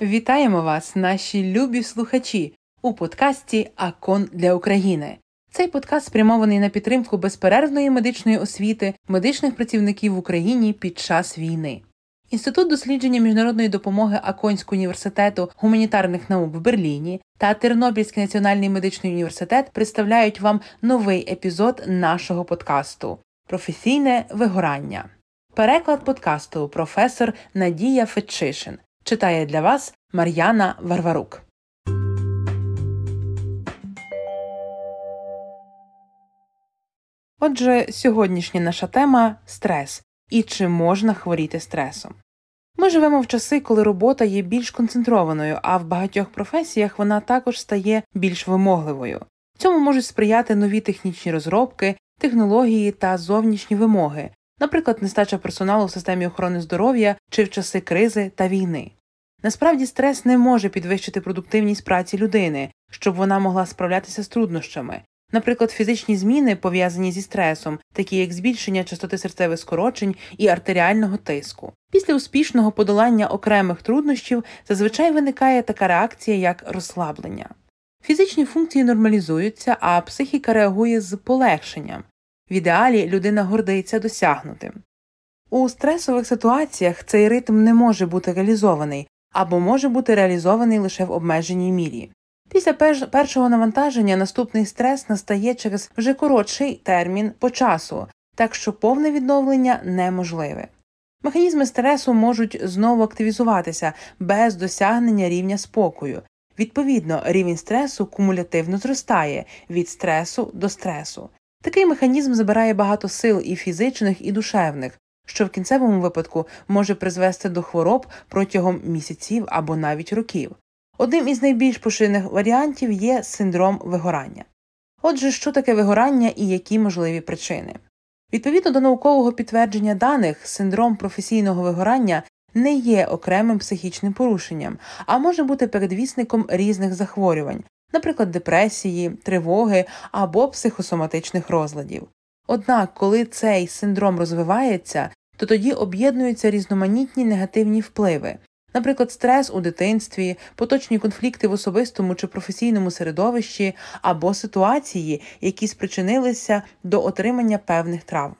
Вітаємо вас, наші любі слухачі, у подкасті Акон для України. Цей подкаст спрямований на підтримку безперервної медичної освіти медичних працівників в Україні під час війни. Інститут дослідження міжнародної допомоги Аконського університету гуманітарних наук в Берліні та Тернопільський національний медичний університет представляють вам новий епізод нашого подкасту Професійне вигорання. Переклад подкасту професор Надія Фетчишин читає для вас Мар'яна Варварук. Отже, сьогоднішня наша тема стрес і чи можна хворіти стресом. Ми живемо в часи, коли робота є більш концентрованою, а в багатьох професіях вона також стає більш вимогливою. Цьому можуть сприяти нові технічні розробки, технології та зовнішні вимоги, наприклад, нестача персоналу в системі охорони здоров'я чи в часи кризи та війни. Насправді стрес не може підвищити продуктивність праці людини, щоб вона могла справлятися з труднощами. Наприклад, фізичні зміни, пов'язані зі стресом, такі як збільшення частоти серцевих скорочень і артеріального тиску. Після успішного подолання окремих труднощів зазвичай виникає така реакція, як розслаблення. Фізичні функції нормалізуються, а психіка реагує з полегшенням. В ідеалі людина гордиться досягнутим. У стресових ситуаціях цей ритм не може бути реалізований або може бути реалізований лише в обмеженій мірі. Після першого навантаження наступний стрес настає через вже коротший термін по часу, так що повне відновлення неможливе. Механізми стресу можуть знову активізуватися без досягнення рівня спокою. Відповідно, рівень стресу кумулятивно зростає від стресу до стресу. Такий механізм забирає багато сил і фізичних, і душевних, що в кінцевому випадку може призвести до хвороб протягом місяців або навіть років. Одним із найбільш поширених варіантів є синдром вигорання. Отже, що таке вигорання і які можливі причини? Відповідно до наукового підтвердження даних, синдром професійного вигорання не є окремим психічним порушенням, а може бути передвісником різних захворювань, наприклад, депресії, тривоги або психосоматичних розладів. Однак, коли цей синдром розвивається, то тоді об'єднуються різноманітні негативні впливи, наприклад, стрес у дитинстві, поточні конфлікти в особистому чи професійному середовищі або ситуації, які спричинилися до отримання певних травм.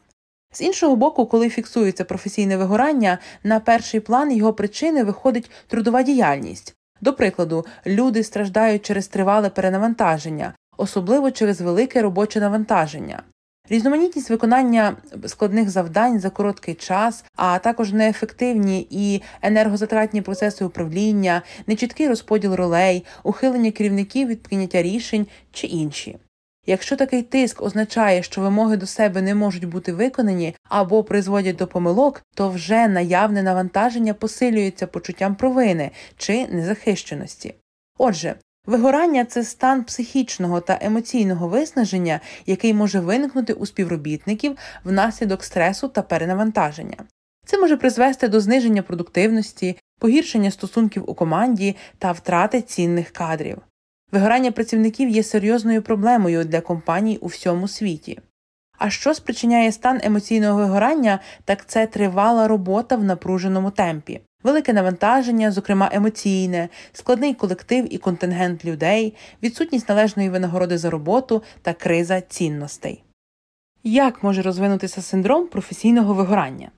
З іншого боку, коли фіксується професійне вигорання, на перший план його причини виходить трудова діяльність. До прикладу, люди страждають через тривале перенавантаження, особливо через велике робоче навантаження. Різноманітність виконання складних завдань за короткий час, а також неефективні і енергозатратні процеси управління, нечіткий розподіл ролей, ухилення керівників від прийняття рішень чи інші. Якщо такий тиск означає, що вимоги до себе не можуть бути виконані або призводять до помилок, то вже наявне навантаження посилюється почуттям провини чи незахищеності. Отже, Вигорання це стан психічного та емоційного виснаження, який може виникнути у співробітників внаслідок стресу та перенавантаження. Це може призвести до зниження продуктивності, погіршення стосунків у команді та втрати цінних кадрів. Вигорання працівників є серйозною проблемою для компаній у всьому світі. А що спричиняє стан емоційного вигорання, так це тривала робота в напруженому темпі велике навантаження, зокрема емоційне, складний колектив і контингент людей, відсутність належної винагороди за роботу та криза цінностей. Як може розвинутися синдром професійного вигорання?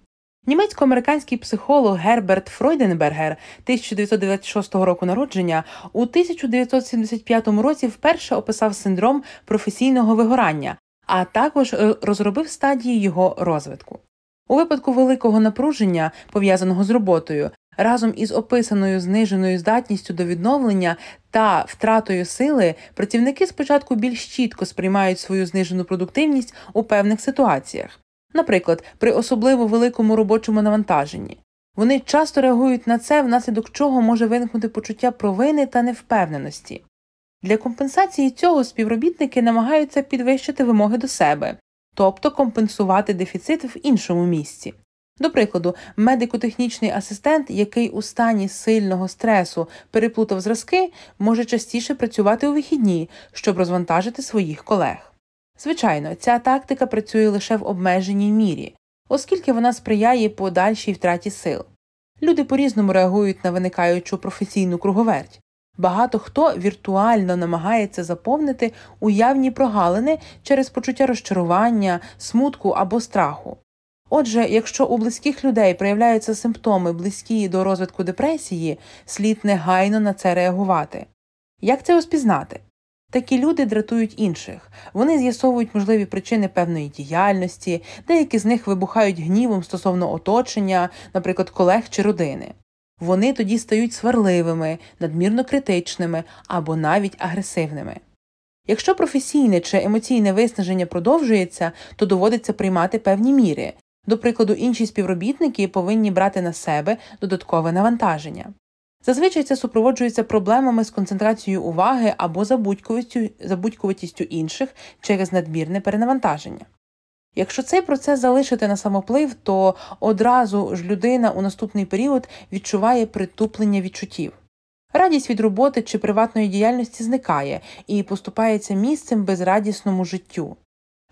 Німецько-американський психолог Герберт Фройденбергер 1996 року народження у 1975 році вперше описав синдром професійного вигорання, а також е, розробив стадії його розвитку. У випадку великого напруження, пов'язаного з роботою, разом із описаною зниженою здатністю до відновлення та втратою сили, працівники спочатку більш чітко сприймають свою знижену продуктивність у певних ситуаціях, наприклад, при особливо великому робочому навантаженні. Вони часто реагують на це, внаслідок чого може виникнути почуття провини та невпевненості. Для компенсації цього співробітники намагаються підвищити вимоги до себе, тобто компенсувати дефіцит в іншому місці. До прикладу, медико-технічний асистент, який у стані сильного стресу переплутав зразки, може частіше працювати у вихідні, щоб розвантажити своїх колег. Звичайно, ця тактика працює лише в обмеженій мірі, оскільки вона сприяє подальшій втраті сил. Люди по різному реагують на виникаючу професійну круговерть. Багато хто віртуально намагається заповнити уявні прогалини через почуття розчарування, смутку або страху. Отже, якщо у близьких людей проявляються симптоми, близькі до розвитку депресії, слід негайно на це реагувати. Як це розпізнати? Такі люди дратують інших, вони з'ясовують можливі причини певної діяльності, деякі з них вибухають гнівом стосовно оточення, наприклад, колег чи родини. Вони тоді стають сварливими, надмірно критичними або навіть агресивними. Якщо професійне чи емоційне виснаження продовжується, то доводиться приймати певні міри. До прикладу, інші співробітники повинні брати на себе додаткове навантаження. Зазвичай це супроводжується проблемами з концентрацією уваги або забудькуватістю інших через надмірне перенавантаження. Якщо цей процес залишити на самоплив, то одразу ж людина у наступний період відчуває притуплення відчуттів. Радість від роботи чи приватної діяльності зникає і поступається місцем безрадісному життю.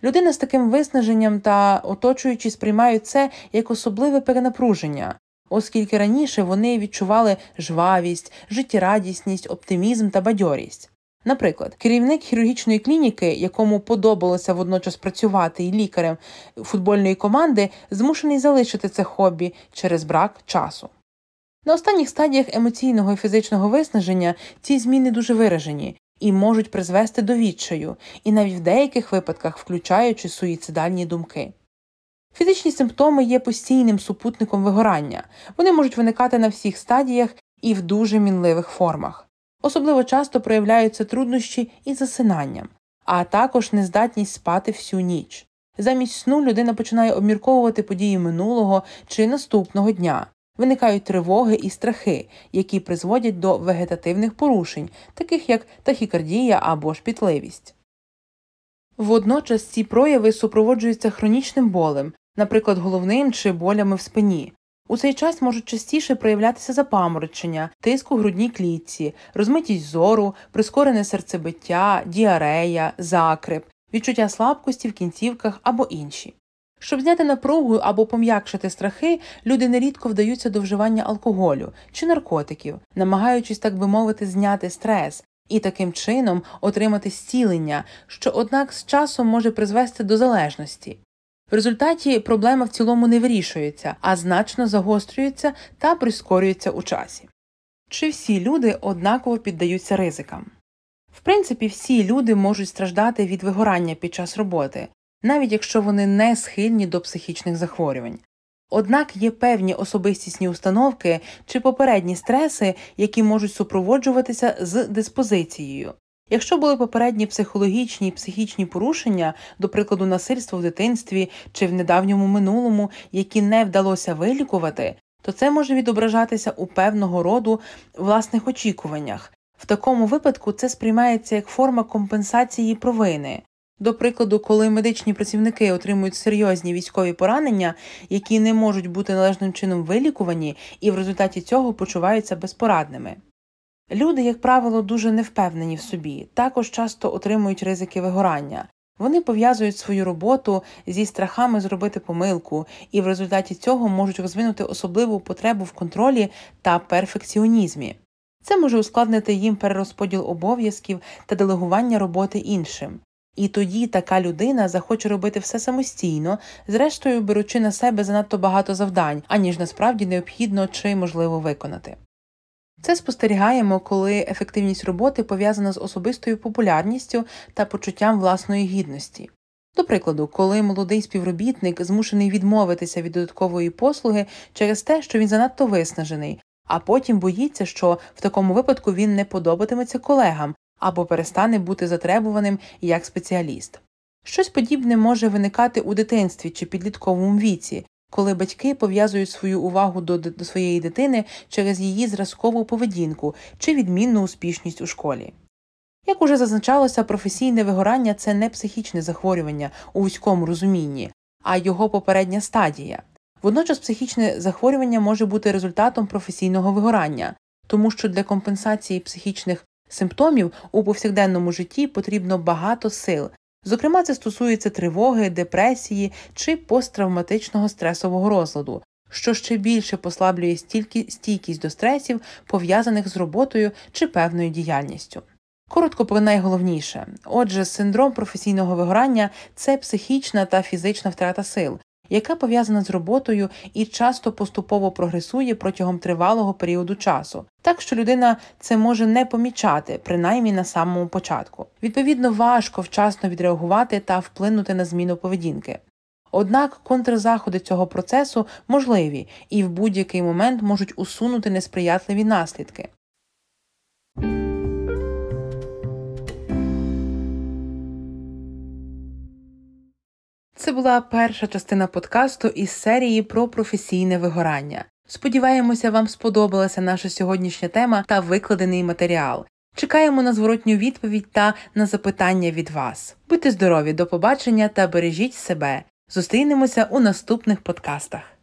Людина з таким виснаженням та оточуючі сприймають це як особливе перенапруження, оскільки раніше вони відчували жвавість, життєрадісність, оптимізм та бадьорість. Наприклад, керівник хірургічної клініки, якому подобалося водночас працювати і лікарем футбольної команди, змушений залишити це хобі через брак часу. На останніх стадіях емоційного і фізичного виснаження ці зміни дуже виражені і можуть призвести до відчаю, і навіть в деяких випадках включаючи суїцидальні думки. Фізичні симптоми є постійним супутником вигорання, вони можуть виникати на всіх стадіях і в дуже мінливих формах. Особливо часто проявляються труднощі із засинанням, а також нездатність спати всю ніч. Замість сну людина починає обмірковувати події минулого чи наступного дня. Виникають тривоги і страхи, які призводять до вегетативних порушень, таких як тахікардія або шпітливість. Водночас ці прояви супроводжуються хронічним болем, наприклад, головним чи болями в спині. У цей час можуть частіше проявлятися запаморочення, тиск у грудній клітці, розмитість зору, прискорене серцебиття, діарея, закрип, відчуття слабкості в кінцівках або інші. Щоб зняти напругу або пом'якшити страхи, люди нерідко вдаються до вживання алкоголю чи наркотиків, намагаючись, так би мовити, зняти стрес і таким чином отримати зцілення, що, однак, з часом може призвести до залежності. В результаті проблема в цілому не вирішується, а значно загострюється та прискорюється у часі. Чи всі люди однаково піддаються ризикам? В принципі, всі люди можуть страждати від вигорання під час роботи, навіть якщо вони не схильні до психічних захворювань. Однак є певні особистісні установки чи попередні стреси, які можуть супроводжуватися з диспозицією. Якщо були попередні психологічні і психічні порушення, до прикладу, насильство в дитинстві чи в недавньому минулому, які не вдалося вилікувати, то це може відображатися у певного роду власних очікуваннях. В такому випадку це сприймається як форма компенсації провини. До прикладу, коли медичні працівники отримують серйозні військові поранення, які не можуть бути належним чином вилікувані, і в результаті цього почуваються безпорадними. Люди, як правило, дуже невпевнені в собі, також часто отримують ризики вигорання. Вони пов'язують свою роботу зі страхами зробити помилку, і в результаті цього можуть розвинути особливу потребу в контролі та перфекціонізмі. Це може ускладнити їм перерозподіл обов'язків та делегування роботи іншим. І тоді така людина захоче робити все самостійно, зрештою беручи на себе занадто багато завдань, аніж насправді необхідно чи можливо виконати. Це спостерігаємо, коли ефективність роботи пов'язана з особистою популярністю та почуттям власної гідності. До прикладу, коли молодий співробітник змушений відмовитися від додаткової послуги через те, що він занадто виснажений, а потім боїться, що в такому випадку він не подобатиметься колегам або перестане бути затребуваним як спеціаліст. Щось подібне може виникати у дитинстві чи підлітковому віці, коли батьки пов'язують свою увагу до, до своєї дитини через її зразкову поведінку чи відмінну успішність у школі. Як уже зазначалося, професійне вигорання це не психічне захворювання у вузькому розумінні, а його попередня стадія. Водночас психічне захворювання може бути результатом професійного вигорання, тому що для компенсації психічних симптомів у повсякденному житті потрібно багато сил, Зокрема, це стосується тривоги, депресії чи посттравматичного стресового розладу, що ще більше послаблює стільки стійкість до стресів, пов'язаних з роботою чи певною діяльністю. Коротко про найголовніше. Отже, синдром професійного вигорання це психічна та фізична втрата сил, яка пов'язана з роботою і часто поступово прогресує протягом тривалого періоду часу, так що людина це може не помічати, принаймні на самому початку. Відповідно, важко вчасно відреагувати та вплинути на зміну поведінки. Однак контрзаходи цього процесу можливі і в будь-який момент можуть усунути несприятливі наслідки. Це була перша частина подкасту із серії про професійне вигорання. Сподіваємося, вам сподобалася наша сьогоднішня тема та викладений матеріал. Чекаємо на зворотню відповідь та на запитання від вас. Будьте здорові, до побачення та бережіть себе. Зустрінемося у наступних подкастах.